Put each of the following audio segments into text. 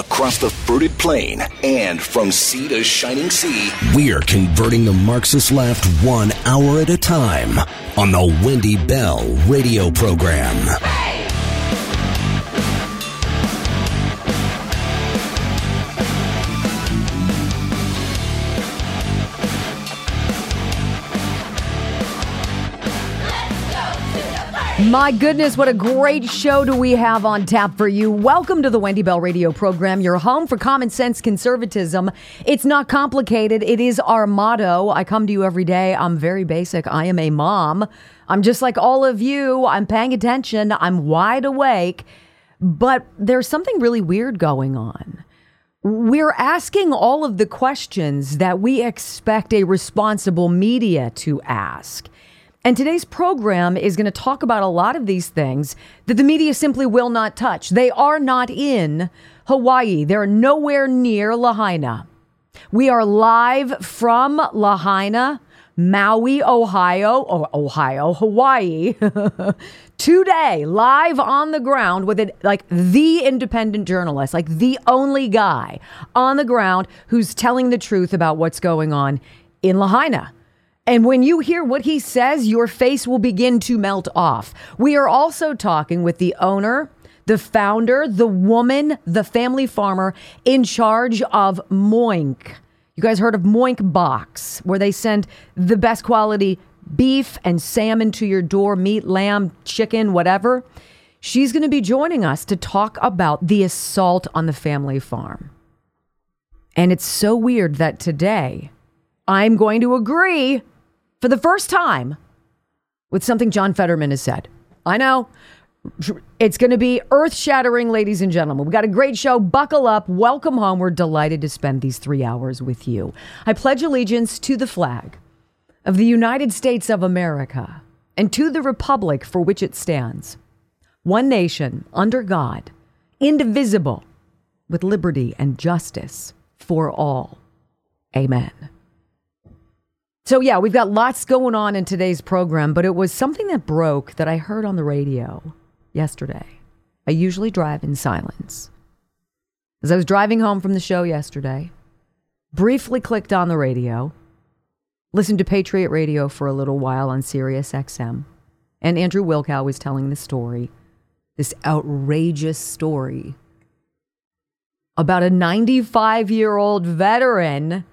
Across the fruited plain and from sea to shining sea, we're converting the Marxist left one hour at a time on the Wendy Bell radio program. My goodness, what a great show do we have on tap for you. Welcome to the Wendy Bell Radio program, your home for common sense conservatism. It's not complicated, it is our motto. I come to you every day. I'm very basic. I am a mom. I'm just like all of you. I'm paying attention, I'm wide awake. But there's something really weird going on. We're asking all of the questions that we expect a responsible media to ask. And today's program is going to talk about a lot of these things that the media simply will not touch. They are not in Hawaii, they're nowhere near Lahaina. We are live from Lahaina, Maui, Ohio, or Ohio, Hawaii, today, live on the ground with it, like the independent journalist, like the only guy on the ground who's telling the truth about what's going on in Lahaina. And when you hear what he says, your face will begin to melt off. We are also talking with the owner, the founder, the woman, the family farmer in charge of Moink. You guys heard of Moink Box, where they send the best quality beef and salmon to your door, meat, lamb, chicken, whatever. She's going to be joining us to talk about the assault on the family farm. And it's so weird that today I'm going to agree for the first time with something John Fetterman has said. I know it's going to be earth shattering, ladies and gentlemen. We've got a great show. Buckle up. Welcome home. We're delighted to spend these three hours with you. I pledge allegiance to the flag of the United States of America and to the republic for which it stands. One nation, under God, indivisible, with liberty and justice for all. Amen. So, yeah, we've got lots going on in today's program, but it was something that broke that I heard on the radio yesterday. I usually drive in silence. As I was driving home from the show yesterday, briefly clicked on the radio, listened to Patriot Radio for a little while on Sirius XM, and Andrew Wilkow was telling the story, this outrageous story about a 95 year old veteran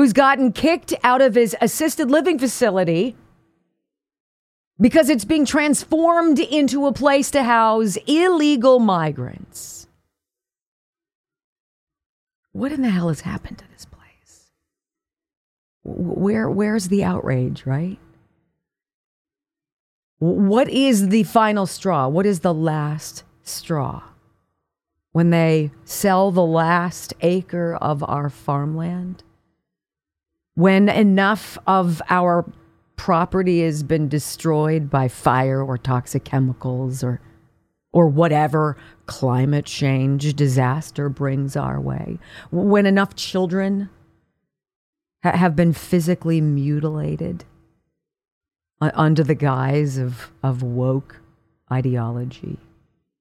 who's gotten kicked out of his assisted living facility because it's being transformed into a place to house illegal migrants. What in the hell has happened to this place? Where where's the outrage, right? What is the final straw? What is the last straw? When they sell the last acre of our farmland? When enough of our property has been destroyed by fire or toxic chemicals or or whatever climate change disaster brings our way when enough children ha- have been physically mutilated u- under the guise of of woke ideology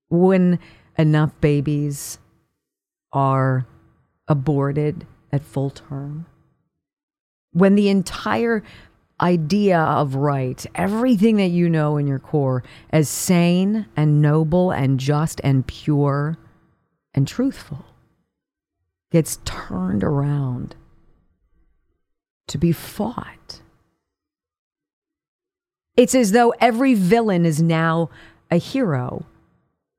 when enough babies are aborted at full term when the entire idea of right, everything that you know in your core as sane and noble and just and pure and truthful, gets turned around to be fought. It's as though every villain is now a hero,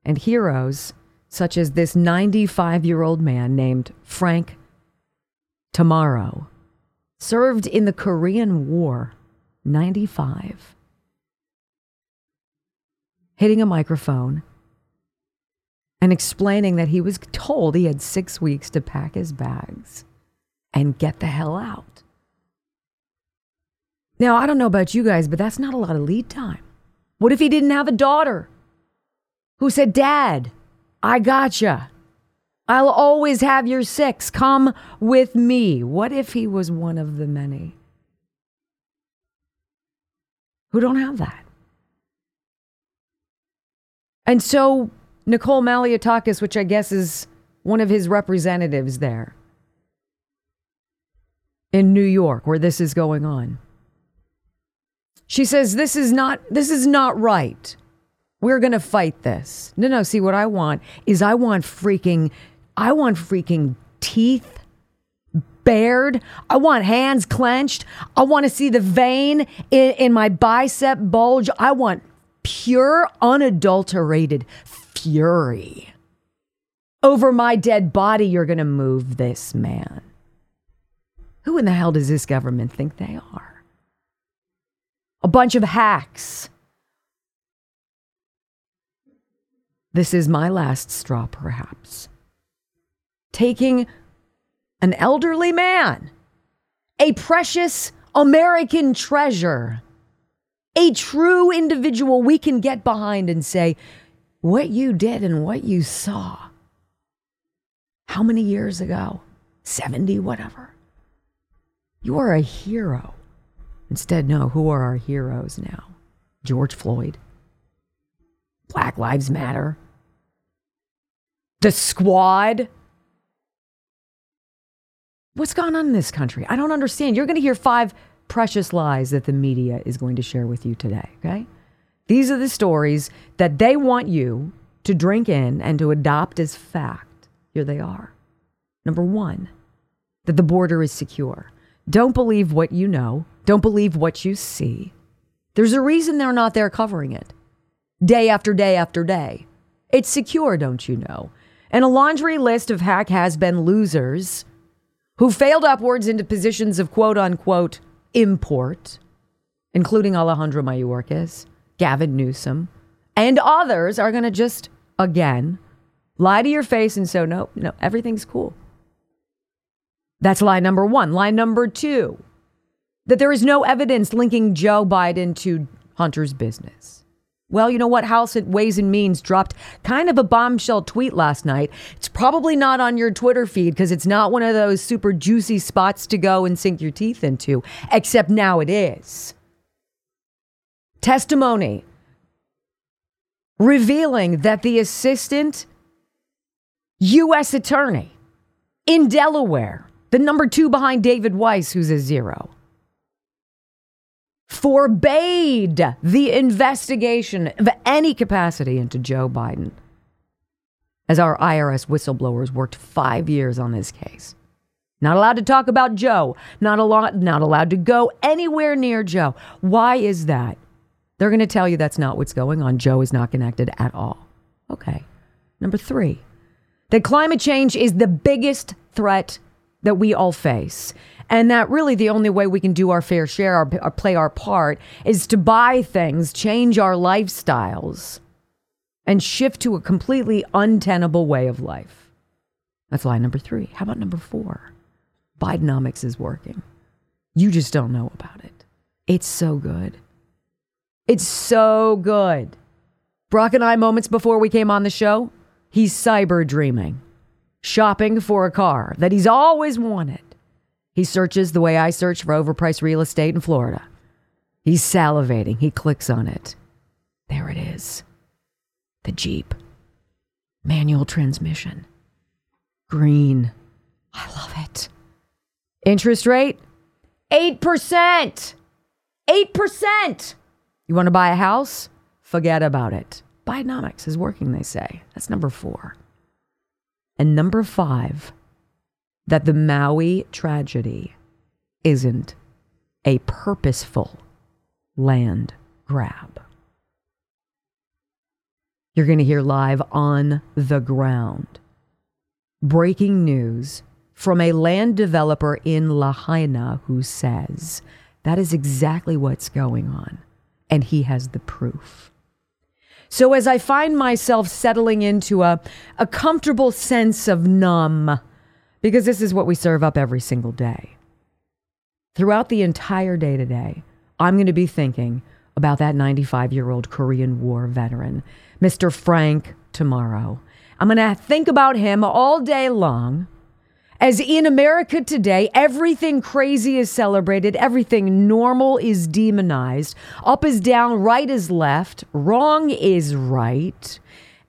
and heroes such as this 95 year old man named Frank Tomorrow served in the Korean War 95 hitting a microphone and explaining that he was told he had 6 weeks to pack his bags and get the hell out. Now, I don't know about you guys, but that's not a lot of lead time. What if he didn't have a daughter who said, Dad, I gotcha. I'll always have your six. Come with me. What if he was one of the many who don't have that? And so Nicole Malliotakis, which I guess is one of his representatives there in New York, where this is going on. She says this is not this is not right. We're going to fight this. No, no, see what I want is I want freaking I want freaking teeth bared. I want hands clenched. I want to see the vein in, in my bicep bulge. I want pure, unadulterated fury. Over my dead body, you're going to move this man. Who in the hell does this government think they are? A bunch of hacks. This is my last straw, perhaps. Taking an elderly man, a precious American treasure, a true individual we can get behind and say, what you did and what you saw. How many years ago? 70, whatever. You are a hero. Instead, no, who are our heroes now? George Floyd. Black Lives Matter. The squad. What's going on in this country? I don't understand. You're going to hear five precious lies that the media is going to share with you today, okay? These are the stories that they want you to drink in and to adopt as fact. Here they are. Number one, that the border is secure. Don't believe what you know, don't believe what you see. There's a reason they're not there covering it day after day after day. It's secure, don't you know? And a laundry list of hack has been losers who failed upwards into positions of quote unquote import, including Alejandro Mayorkas, Gavin Newsom, and others are going to just, again, lie to your face and say, no, no, everything's cool. That's lie number one. Lie number two, that there is no evidence linking Joe Biden to Hunter's business. Well, you know what? House at Ways and Means dropped kind of a bombshell tweet last night. It's probably not on your Twitter feed because it's not one of those super juicy spots to go and sink your teeth into, except now it is. Testimony revealing that the assistant U.S. attorney in Delaware, the number two behind David Weiss, who's a zero, forbade the investigation of any capacity into Joe Biden as our IRS whistleblowers worked five years on this case. Not allowed to talk about Joe, not, a lot, not allowed to go anywhere near Joe. Why is that? They're going to tell you that's not what's going on. Joe is not connected at all. Okay. Number three, that climate change is the biggest threat that we all face. And that really the only way we can do our fair share, or, play our part, is to buy things, change our lifestyles, and shift to a completely untenable way of life. That's line number three. How about number four? Bidenomics is working. You just don't know about it. It's so good. It's so good. Brock and I, moments before we came on the show, he's cyber dreaming, shopping for a car that he's always wanted. He searches the way I search for overpriced real estate in Florida. He's salivating. He clicks on it. There it is. The Jeep. Manual transmission. Green. I love it. Interest rate? 8%. 8%. You want to buy a house? Forget about it. Bidenomics is working, they say. That's number four. And number five, that the Maui tragedy isn't a purposeful land grab. You're going to hear live on the ground breaking news from a land developer in Lahaina who says that is exactly what's going on, and he has the proof. So, as I find myself settling into a, a comfortable sense of numb, because this is what we serve up every single day, throughout the entire day today, I'm going to be thinking about that 95 year old Korean War veteran, Mr. Frank Tomorrow. I'm going to think about him all day long. As in America today, everything crazy is celebrated, everything normal is demonized, up is down, right is left, wrong is right.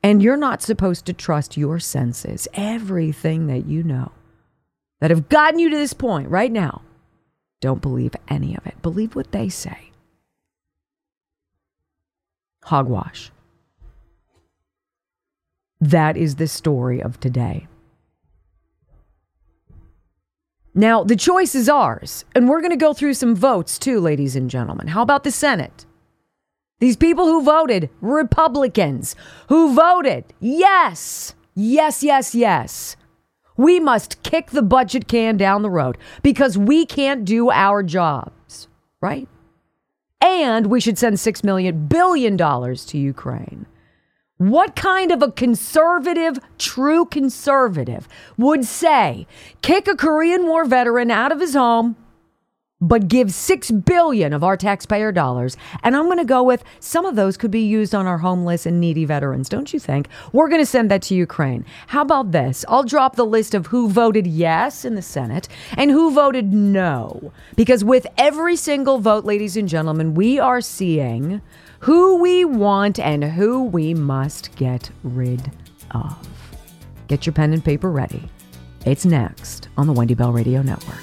And you're not supposed to trust your senses, everything that you know that have gotten you to this point right now. Don't believe any of it. Believe what they say. Hogwash. That is the story of today. Now, the choice is ours, and we're going to go through some votes too, ladies and gentlemen. How about the Senate? These people who voted, Republicans, who voted yes, yes, yes, yes. We must kick the budget can down the road because we can't do our jobs, right? And we should send $6 million billion dollars to Ukraine. What kind of a conservative, true conservative, would say kick a Korean War veteran out of his home, but give 6 billion of our taxpayer dollars? And I'm going to go with some of those could be used on our homeless and needy veterans, don't you think? We're going to send that to Ukraine. How about this? I'll drop the list of who voted yes in the Senate and who voted no. Because with every single vote, ladies and gentlemen, we are seeing who we want and who we must get rid of. Get your pen and paper ready. It's next on the Wendy Bell Radio Network.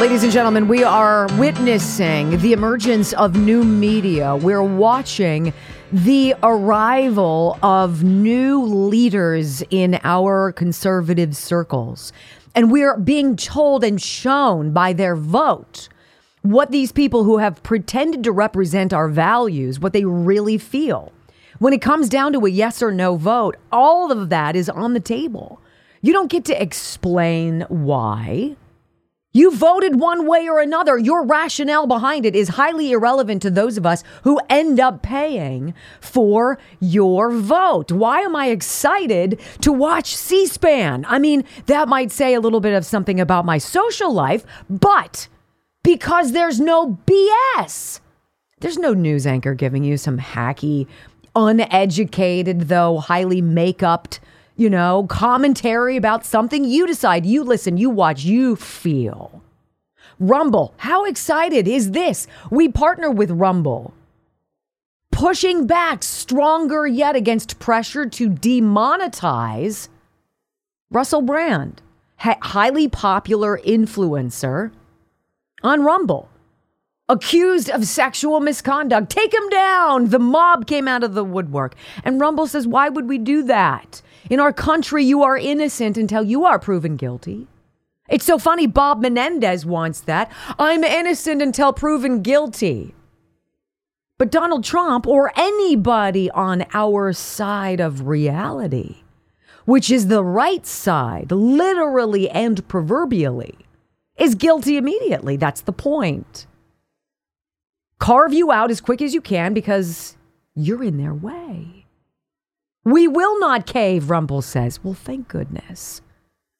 Ladies and gentlemen, we are witnessing the emergence of new media. We're watching the arrival of new leaders in our conservative circles. And we're being told and shown by their vote what these people who have pretended to represent our values, what they really feel. When it comes down to a yes or no vote, all of that is on the table. You don't get to explain why. You voted one way or another. Your rationale behind it is highly irrelevant to those of us who end up paying for your vote. Why am I excited to watch C SPAN? I mean, that might say a little bit of something about my social life, but because there's no BS. There's no news anchor giving you some hacky, uneducated, though highly make upped, you know, commentary about something you decide, you listen, you watch, you feel. Rumble, how excited is this? We partner with Rumble. Pushing back stronger yet against pressure to demonetize Russell Brand, highly popular influencer on Rumble, accused of sexual misconduct. Take him down. The mob came out of the woodwork. And Rumble says, Why would we do that? In our country, you are innocent until you are proven guilty. It's so funny. Bob Menendez wants that. I'm innocent until proven guilty. But Donald Trump or anybody on our side of reality, which is the right side, literally and proverbially, is guilty immediately. That's the point. Carve you out as quick as you can because you're in their way. We will not cave, Rumble says. Well, thank goodness.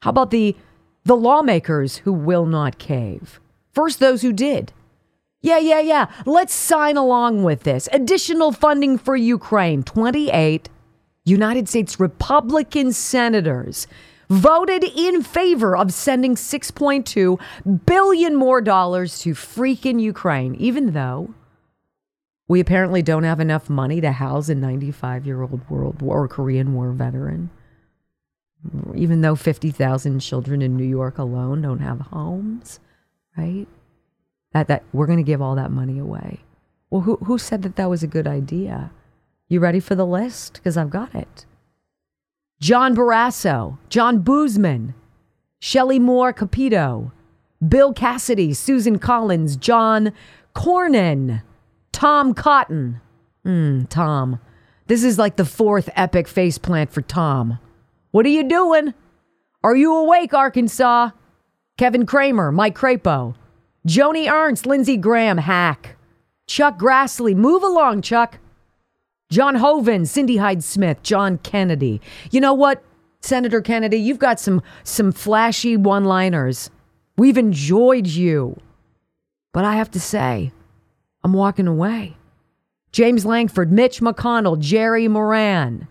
How about the the lawmakers who will not cave? First those who did. Yeah, yeah, yeah. Let's sign along with this. Additional funding for Ukraine. 28 United States Republican senators voted in favor of sending 6.2 billion more dollars to freaking Ukraine, even though we apparently don't have enough money to house a 95 year old World War or Korean War veteran. Even though 50,000 children in New York alone don't have homes, right? That, that we're going to give all that money away. Well, who, who said that that was a good idea? You ready for the list? Because I've got it. John Barrasso, John Boozman, Shelley Moore Capito, Bill Cassidy, Susan Collins, John Cornyn, Tom Cotton. Hmm, Tom. This is like the fourth epic faceplant for Tom. What are you doing? Are you awake, Arkansas? Kevin Cramer, Mike Crapo, Joni Ernst, Lindsey Graham, Hack, Chuck Grassley, move along, Chuck. John Hoeven, Cindy Hyde Smith, John Kennedy. You know what, Senator Kennedy? You've got some some flashy one-liners. We've enjoyed you. But I have to say, I'm walking away. James Lankford, Mitch McConnell, Jerry Moran,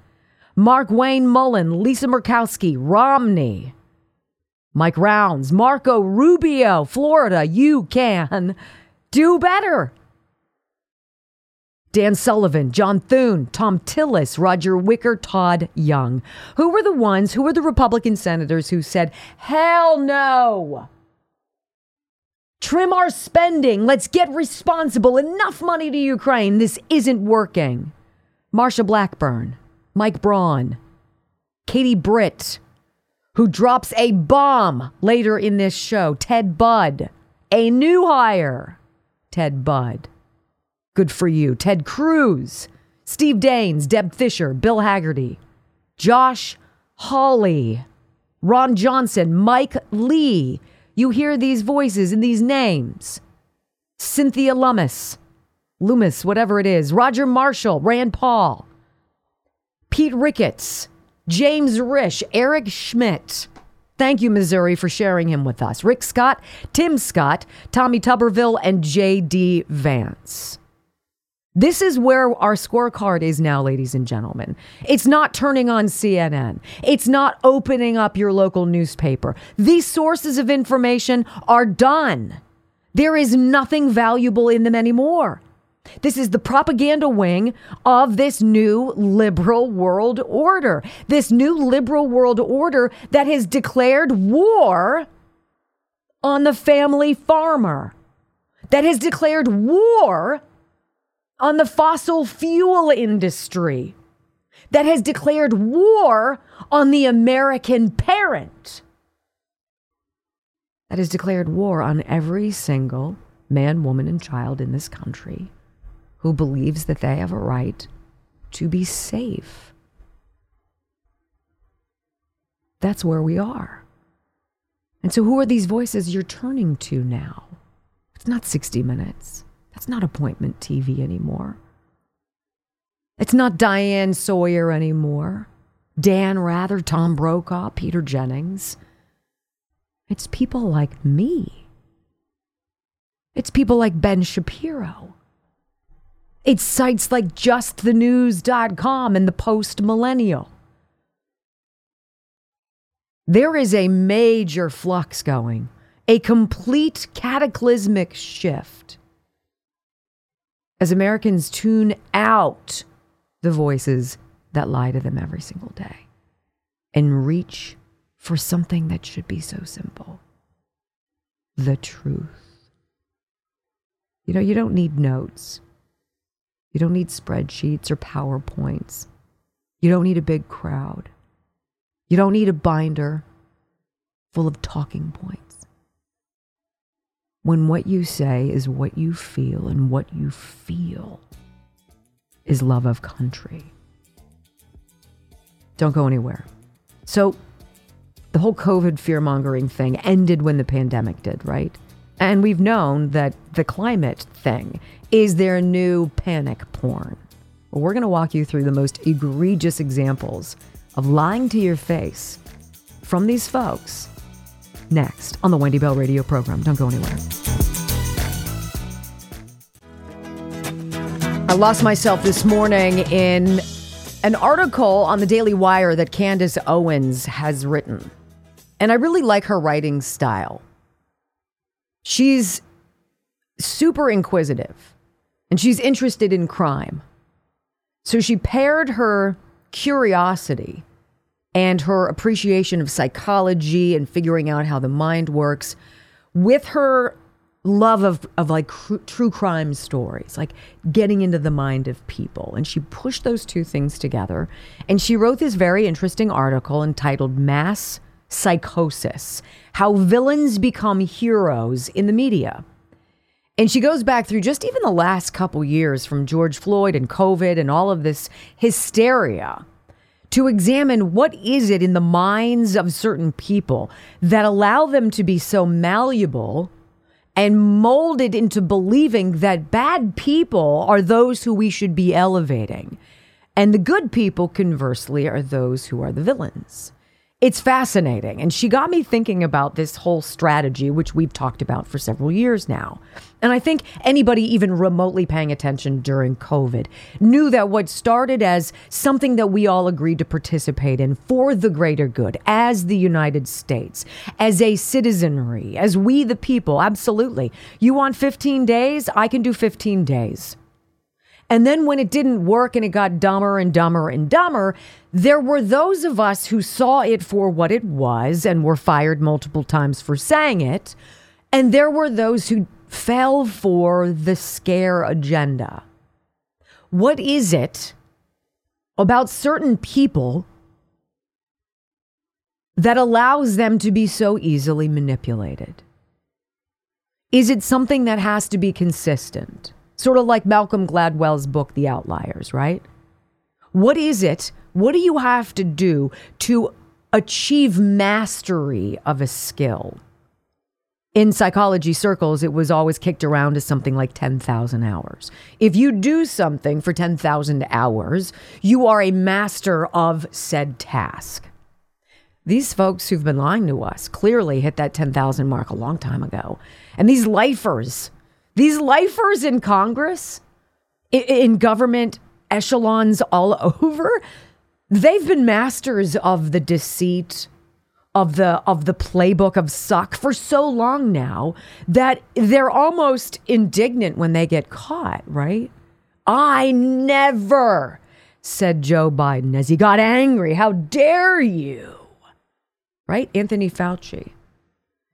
Mark Wayne Mullin, Lisa Murkowski, Romney, Mike Rounds, Marco Rubio, Florida. You can do better. Dan Sullivan, John Thune, Thom Tillis, Roger Wicker, Todd Young. Who were the ones, who were the Republican senators who said, hell no? Trim our spending. Let's get responsible. Enough money to Ukraine. This isn't working. Marsha Blackburn, Mike Braun, Katie Britt, who drops a bomb later in this show, Ted Budd, a new hire, Ted Budd. Good for you. Ted Cruz, Steve Daines, Deb Fischer, Bill Hagerty, Josh Hawley, Ron Johnson, Mike Lee. You hear these voices and these names. Cynthia Lummis, Loomis, whatever it is, Roger Marshall, Rand Paul, Pete Ricketts, James Risch, Eric Schmitt. Thank you, Missouri, for sharing him with us. Rick Scott, Tim Scott, Tommy Tuberville, and J.D. Vance. This is where our scorecard is now, ladies and gentlemen. It's not turning on CNN. It's not opening up your local newspaper. These sources of information are done. There is nothing valuable in them anymore. This is the propaganda wing of this new liberal world order. This new liberal world order that has declared war on the family farmer, that has declared war on the fossil fuel industry that has declared war on the American parent, that has declared war on every single man, woman, and child in this country who believes that they have a right to be safe. That's where we are. And so, who are these voices you're turning to now? It's not 60 minutes. That's not appointment TV anymore. It's not Diane Sawyer anymore. Dan Rather, Tom Brokaw, Peter Jennings. It's people like me. It's people like Ben Shapiro. It's sites like justthenews.com and the post millennial. There is a major flux going, a complete cataclysmic shift as Americans tune out the voices that lie to them every single day and reach for something that should be so simple. The truth. You know, you don't need notes, you don't need spreadsheets or PowerPoints, you don't need a big crowd, you don't need a binder full of talking points when what you say is what you feel, and what you feel is love of country. Don't go anywhere. So, the whole COVID fear mongering thing ended when the pandemic did, right? And we've known that the climate thing is their new panic porn. Well, we're going to walk you through the most egregious examples of lying to your face from these folks next on the Wendy Bell radio program. Don't go anywhere. I lost myself this morning in an article on the Daily Wire that Candace Owens has written. And I really like her writing style. She's super inquisitive and she's interested in crime. So she paired her curiosity and her appreciation of psychology and figuring out how the mind works with her love of, of like cr- true crime stories, like getting into the mind of people. And she pushed those two things together. And she wrote this very interesting article entitled Mass psychosis, how villains become heroes in the media. And she goes back through just even the last couple years from George Floyd and COVID and all of this hysteria to examine what is it in the minds of certain people that allow them to be so malleable and molded into believing that bad people are those who we should be elevating. And the good people, conversely, are those who are the villains. It's fascinating. And she got me thinking about this whole strategy, which we've talked about for several years now. And I think anybody even remotely paying attention during COVID knew that what started as something that we all agreed to participate in for the greater good, as the United States, as a citizenry, as we the people, absolutely. You want 15 days? I can do 15 days. And then when it didn't work and it got dumber and dumber and dumber, there were those of us who saw it for what it was and were fired multiple times for saying it. And there were those who fell for the scare agenda. What is it about certain people that allows them to be so easily manipulated? Is it something that has to be consistent? Sort of like Malcolm Gladwell's book, The Outliers, right? What is it? What do you have to do to achieve mastery of a skill? In psychology circles, it was always kicked around as something like 10,000 hours. If you do something for 10,000 hours, you are a master of said task. These folks who've been lying to us clearly hit that 10,000 mark a long time ago. And these lifers these lifers in Congress, in government echelons all over, they've been masters of the deceit of the of the playbook of suck for so long now that they're almost indignant when they get caught, right? I never said Joe Biden as he got angry. How dare you? Right? Anthony Fauci.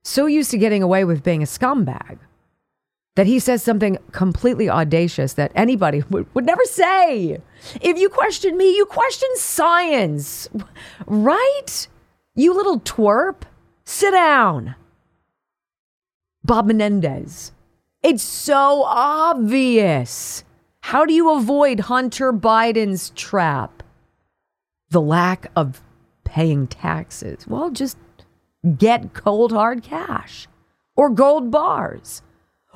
So used to getting away with being a scumbag that he says something completely audacious that anybody would, would never say. If you question me, you question science, right? You little twerp, sit down. Bob Menendez. It's so obvious. How do you avoid Hunter Biden's trap? The lack of paying taxes. Well, just get cold hard cash or gold bars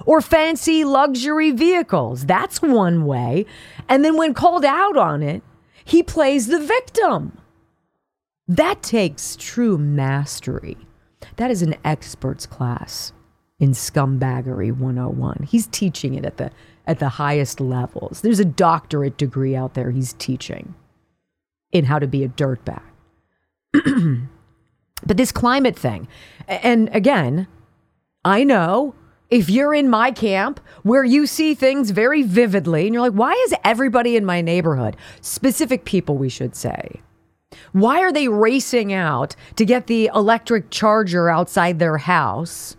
or fancy luxury vehicles. That's one way. And then when called out on it, he plays the victim. That takes true mastery. That is an expert's class in scumbaggery 101. He's teaching it at the at the highest levels. There's a doctorate degree out there he's teaching in how to be a dirtbag. but this climate thing, and again, I know if you're in my camp where you see things very vividly and you're like, why is everybody in my neighborhood, specific people, we should say, why are they racing out to get the electric charger outside their house?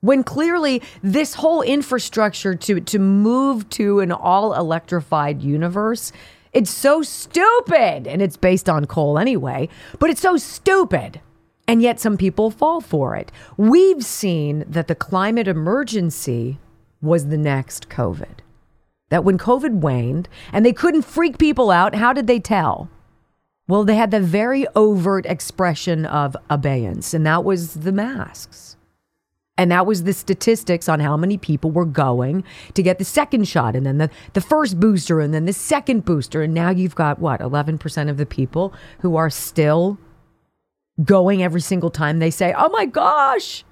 When clearly this whole infrastructure to, to move to an all electrified universe, it's so stupid. And it's based on coal anyway, but it's so stupid and yet some people fall for it. We've seen that the climate emergency was the next COVID. That when COVID waned and they couldn't freak people out, how did they tell? Well, they had the very overt expression of abeyance, and that was the masks. And that was the statistics on how many people were going to get the second shot, and then the, the first booster, and then the second booster. And now you've got what, 11% of the people who are still going every single time they say, oh my gosh,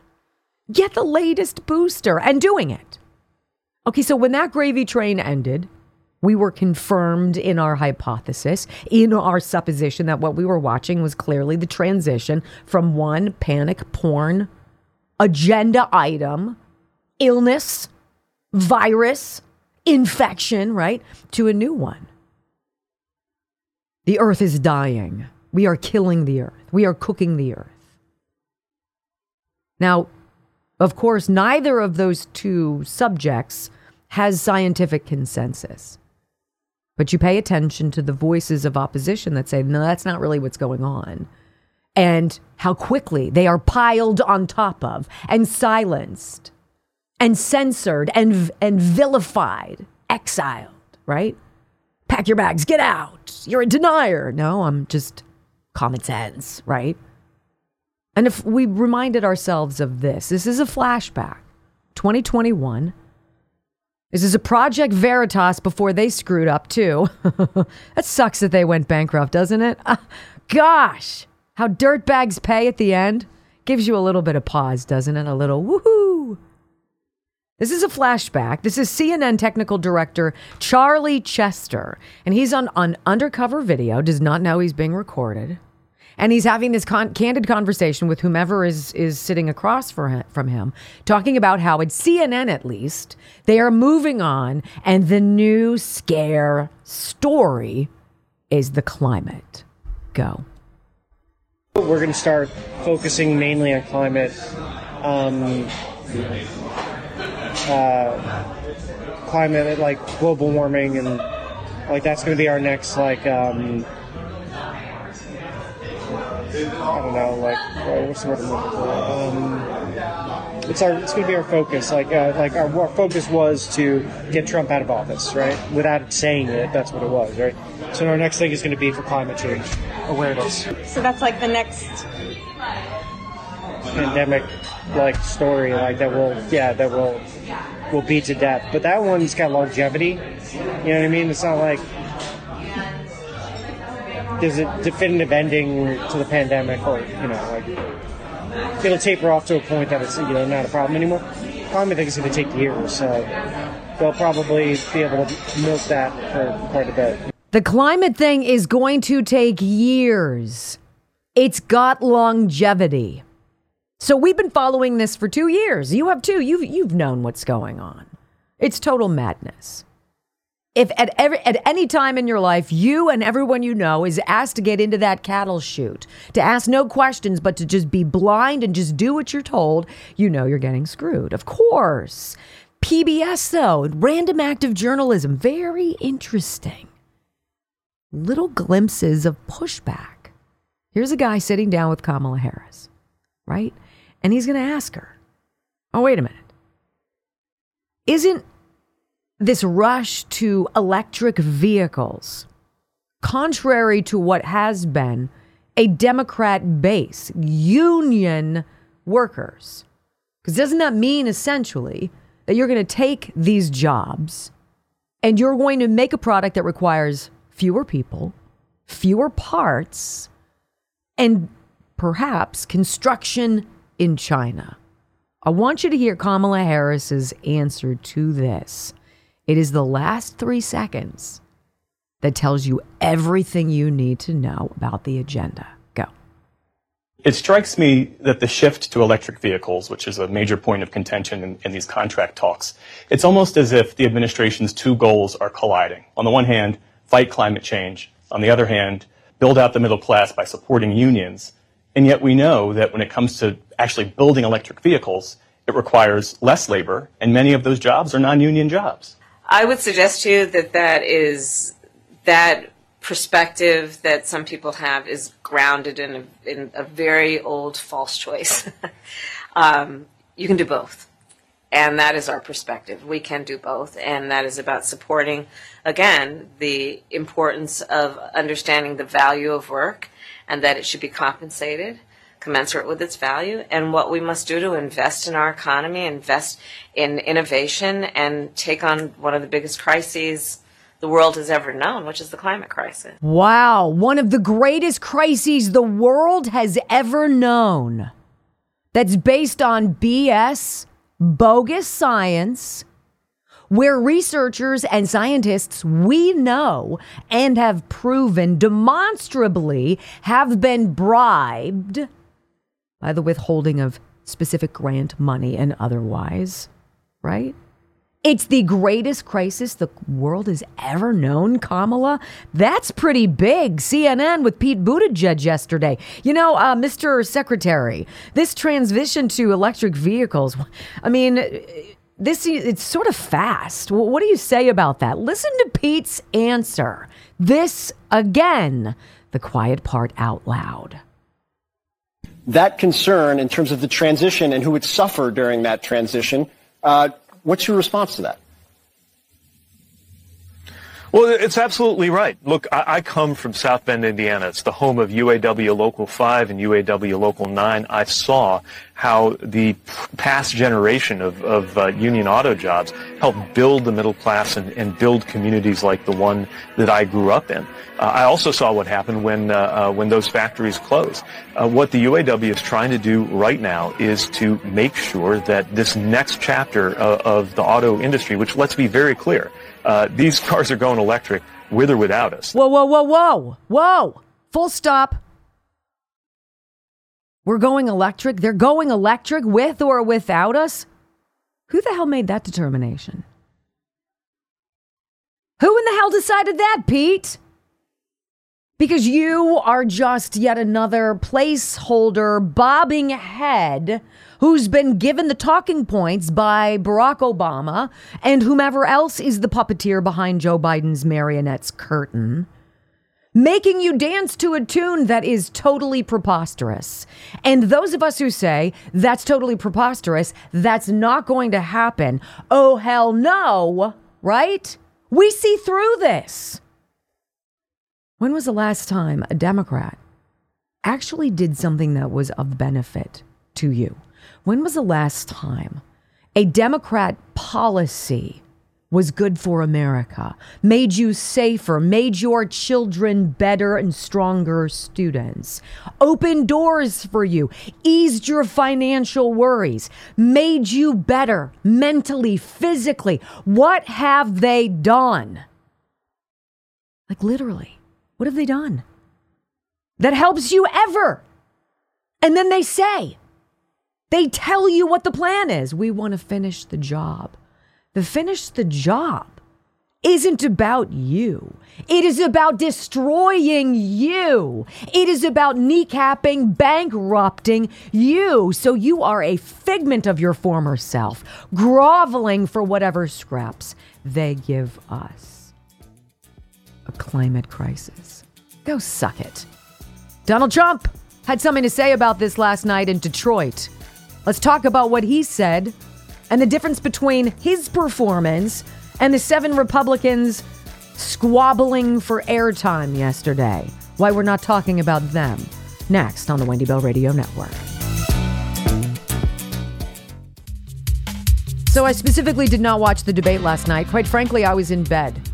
get the latest booster and doing it. Okay, so when that gravy train ended, we were confirmed in our hypothesis, in our supposition that what we were watching was clearly the transition from one panic porn agenda item, illness, virus, infection, right, to a new one. The earth is dying. We are killing the earth. We are cooking the earth. Now, of course, neither of those two subjects has scientific consensus. But you pay attention to the voices of opposition that say, no, that's not really what's going on. and how quickly they are piled on top of and silenced and censored and, and vilified, exiled, right? Pack your bags, get out. You're a denier. No, I'm just common sense, right? And if we reminded ourselves of this, this is a flashback. 2021. This is a Project Veritas before they screwed up, too. that sucks that they went bankrupt, doesn't it? Uh, gosh, how dirtbags pay at the end gives you a little bit of pause, doesn't it? A little woohoo. This is a flashback. This is CNN technical director Charlie Chester, and he's on, on undercover video, does not know he's being recorded and he's having this con- candid conversation with whomever is is sitting across him, from him, talking about how at CNN at least they are moving on, and the new scare story is the climate. Go. We're going to start focusing mainly on climate. Um, uh, climate like global warming and like that's going to be our next like um, I don't know, like what's the word I'm looking for? Um, it's our it's going to be our focus. Like uh, like our, our focus was to get Trump out of office, right? Without saying it, that's what it was, right? So our next thing is going to be for climate change awareness. So that's like the next pandemic like story, like that will yeah that will will be to death. But that one's got longevity. You know what I mean? It's not like there's a definitive ending to the pandemic, or you know, like it'll taper off to a point that it's you know not a problem anymore. Probably think it's going to take years, so they'll probably be able to milk that for quite a bit. The climate thing is going to take years. It's got longevity. So we've been following this for two years. You have too. You've you've known what's going on. It's total madness if at every at any time in your life you and everyone you know is asked to get into that cattle chute to ask no questions but to just be blind and just do what you're told you know you're getting screwed. Of course. Pbs though random act of journalism very interesting. Little glimpses of pushback. Here's a guy sitting down with kamala harris right? And he's going to ask her oh wait a minute. Isn't this rush to electric vehicles, contrary to what has been a Democrat base, union workers. Because doesn't that mean essentially that you're going to take these jobs and you're going to make a product that requires fewer people, fewer parts, and perhaps construction in China? I want you to hear Kamala Harris's answer to this. It is the last three seconds that tells you everything you need to know about the agenda. Go. It strikes me that the shift to electric vehicles, which is a major point of contention in, in, these contract talks, it's almost as if the administration's two goals are colliding. On the one hand, fight climate change. On the other hand, build out the middle class by supporting unions. And yet we know that when it comes to actually building electric vehicles, it requires less labor, and many of those jobs are non union jobs. I would suggest to you that that is that perspective that some people have is grounded in a, in a very old false choice. um, you can do both. And that is our perspective. We can do both. And that is about supporting, again, the importance of understanding the value of work and that it should be compensated commensurate with its value and what we must do to invest in our economy, invest in innovation, and take on one of the biggest crises the world has ever known, which is the climate crisis. Wow, one of the greatest crises the world has ever known. That's based on BS, bogus science, where researchers and scientists we know and have proven demonstrably have been bribed by the withholding of specific grant money and otherwise, right? It's the greatest crisis the world has ever known, Kamala. That's pretty big. CNN with Pete Buttigieg yesterday. You know, uh, Mr. Secretary, this transition to electric vehicles, I mean, this it's sort of fast. What do you say about that? Listen to Pete's answer. This again, the quiet part out loud. That concern in terms of the transition and who would suffer during that transition. Uh, what's your response to that? Well, it's absolutely right. Look, I, I, come from South Bend, Indiana. It's the home of UAW Local 5 and UAW Local 9. I saw how the past generation of, of uh, union auto jobs helped build the middle class and, and, build communities like the one that I grew up in. Uh, I also saw what happened when, uh, uh when those factories closed. Uh, what the UAW is trying to do right now is to make sure that this next chapter of, of the auto industry, which let's be very clear, uh, these cars are going electric with or without us. Whoa, whoa, whoa, whoa, whoa. Full stop. We're going electric. They're going electric with or without us. Who the hell made that determination? Who in the hell decided that, Pete? Because you are just yet another placeholder bobbing head who's been given the talking points by Barack Obama and whomever else is the puppeteer behind Joe Biden's marionette's curtain, making you dance to a tune that is totally preposterous. And those of us who say that's totally preposterous, that's not going to happen, oh hell no, right? We see through this. When was the last time a Democrat actually did something that was of benefit to you? When was the last time a Democrat policy was good for America, made you safer, made your children better and stronger students, opened doors for you, eased your financial worries, made you better mentally, physically? What have they done? Like literally. What have they done that helps you ever? And then they say, they tell you what the plan is. We want to finish the job. The finish the job isn't about you. It is about destroying you. It is about kneecapping, bankrupting you. So you are a figment of your former self, groveling for whatever scraps they give us a climate crisis. Go suck it. Donald Trump had something to say about this last night in Detroit. Let's talk about what he said and the difference between his performance and the seven Republicans squabbling for airtime yesterday. Why we're not talking about them. Next on the Wendy Bell Radio Network. So I specifically did not watch the debate last night. Quite frankly, I was in bed.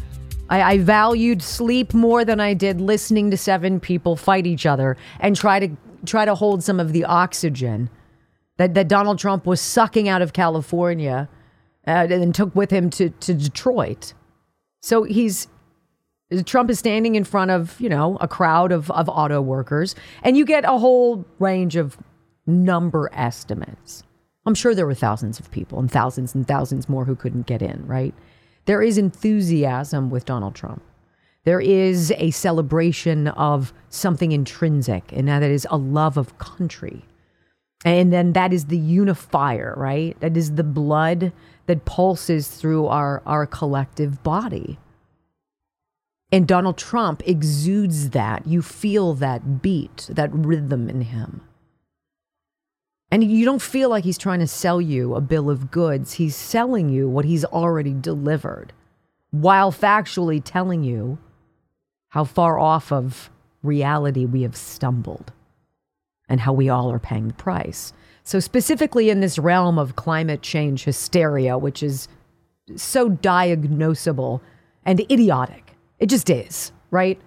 I, I, valued sleep more than I did listening to seven people fight each other and try to try to hold some of the oxygen that, that Donald Trump was sucking out of California uh, and took with him to, to Detroit. So he's Trump is standing in front of, you know, a crowd of, of auto workers, and you get a whole range of number estimates. I'm sure there were thousands of people and thousands and thousands more who couldn't get in, right? There is enthusiasm with Donald Trump. There is a celebration of something intrinsic, and that is a love of country. And then that is the unifier, right? That is the blood that pulses through our, our collective body. And Donald Trump exudes that. You feel that beat, that rhythm in him. And you don't feel like he's trying to sell you a bill of goods. He's selling you what he's already delivered while factually telling you how far off of reality we have stumbled and how we all are paying the price. So, specifically in this realm of climate change hysteria, which is so diagnosable and idiotic, it just is, right?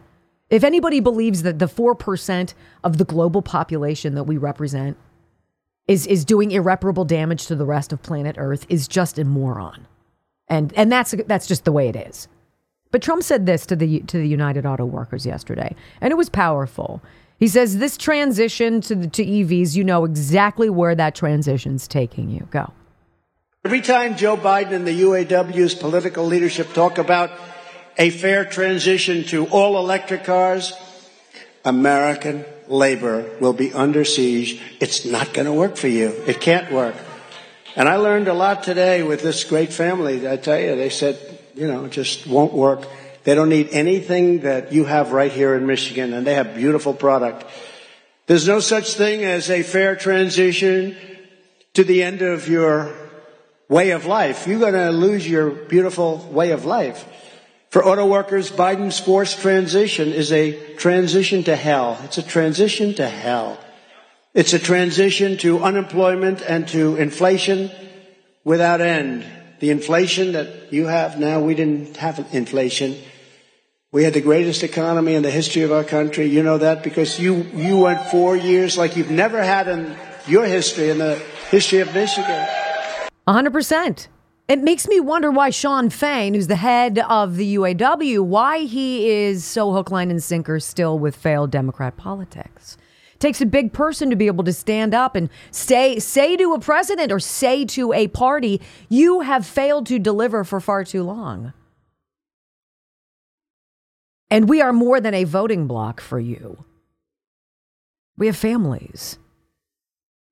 If anybody believes that the 4% of the global population that we represent is is doing irreparable damage to the rest of planet Earth is just a moron. And and that's that's just the way it is. But Trump said this to the to the United Auto Workers yesterday, and it was powerful. He says this transition to the, to EVs, you know exactly where that transition's taking you. Go. Every time Joe Biden and the UAW's political leadership talk about a fair transition to all electric cars, American labor will be under siege. It's not going to work for you. It can't work. And I learned a lot today with this great family. I tell you, they said, you know, it just won't work. They don't need anything that you have right here in Michigan, and they have beautiful product. There's no such thing as a fair transition to the end of your way of life. You're going to lose your beautiful way of life. For auto workers, Biden's forced transition is a transition to hell. It's a transition to hell. It's a transition to unemployment and to inflation without end. The inflation that you have now, we didn't have inflation. We had the greatest economy in the history of our country. You know that because you, you went four years like you've never had in your history, in the history of Michigan. 100%. It makes me wonder why Shawn Fain, who's the head of the UAW, why he is so hook, line, and sinker still with failed Democrat politics. It takes a big person to be able to stand up and say say to a president or say to a party, you have failed to deliver for far too long. And we are more than a voting block for you. We have families.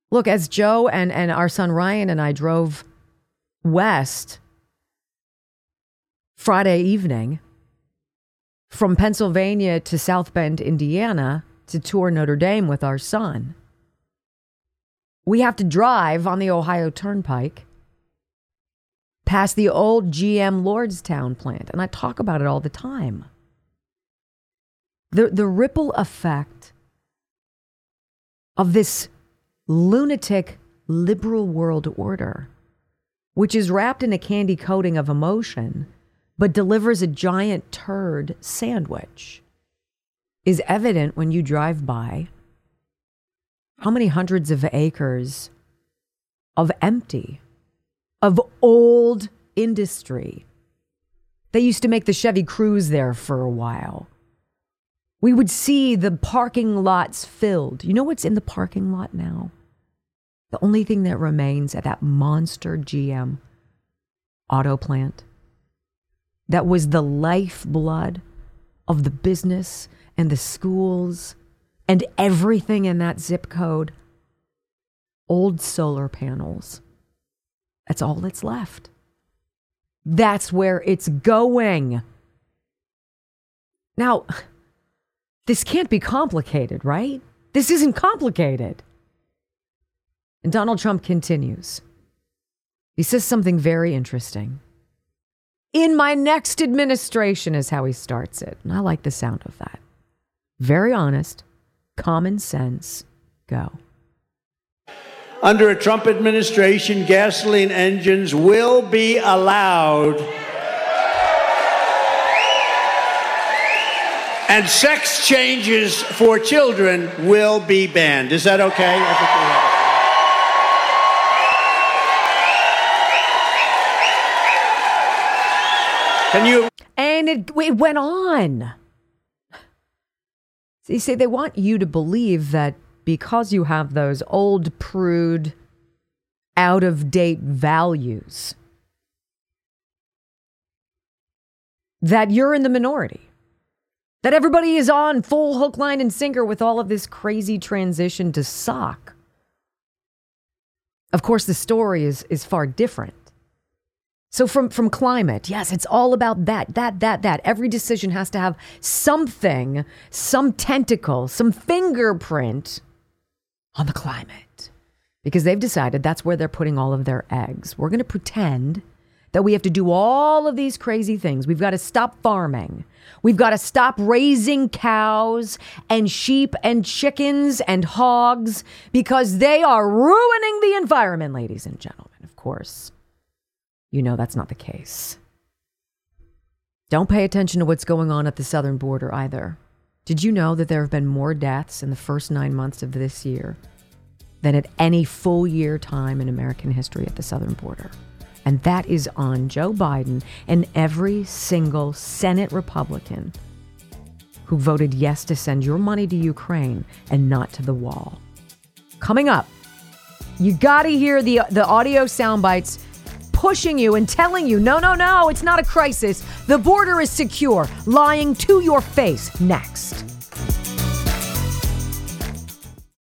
Look, as Joe and, and our son Ryan and I drove west Friday evening from Pennsylvania to South Bend, Indiana to tour Notre Dame with our son. We have to drive on the Ohio Turnpike past the old GM Lordstown plant, and I talk about it all the time. The, the ripple effect of this lunatic liberal world order, which is wrapped in a candy coating of emotion, but delivers a giant turd sandwich, is evident when you drive by how many hundreds of acres of empty, of old industry. They used to make the Chevy Cruze there for a while. We would see the parking lots filled. You know what's in the parking lot now? The only thing that remains at that monster GM auto plant that was the lifeblood of the business and the schools and everything in that zip code old solar panels. That's all that's left. That's where it's going. Now, this can't be complicated, right? This isn't complicated. And Donald Trump continues. He says something very interesting. In my next administration is how he starts it. And I like the sound of that. Very honest, common sense, go. Under a Trump administration, gasoline engines will be allowed and sex changes for children will be banned. Is that okay? Can you? And it, it went on. You see, they want you to believe that because you have those old, prude, out of date values, that you're in the minority that everybody is on full hook, line, and sinker with all of this crazy transition to sock. Of course, the story is, is far different. So from, from climate, yes, it's all about that, that, that, that. Every decision has to have something, some tentacle, some fingerprint on the climate. Because they've decided that's where they're putting all of their eggs. We're going to pretend that we have to do all of these crazy things. We've got to stop farming. We've got to stop raising cows and sheep and chickens and hogs because they are ruining the environment, ladies and gentlemen. Of course, you know that's not the case. Don't pay attention to what's going on at the southern border either. Did you know that there have been more deaths in the first nine months of this year than at any full year time in American history at the southern border? And that is on Joe Biden and every single Senate Republican who voted yes to send your money to Ukraine and not to the wall. Coming up, you got to hear the, the audio sound bites pushing you and telling you, no, no, no, it's not a crisis. The border is secure, lying to your face next.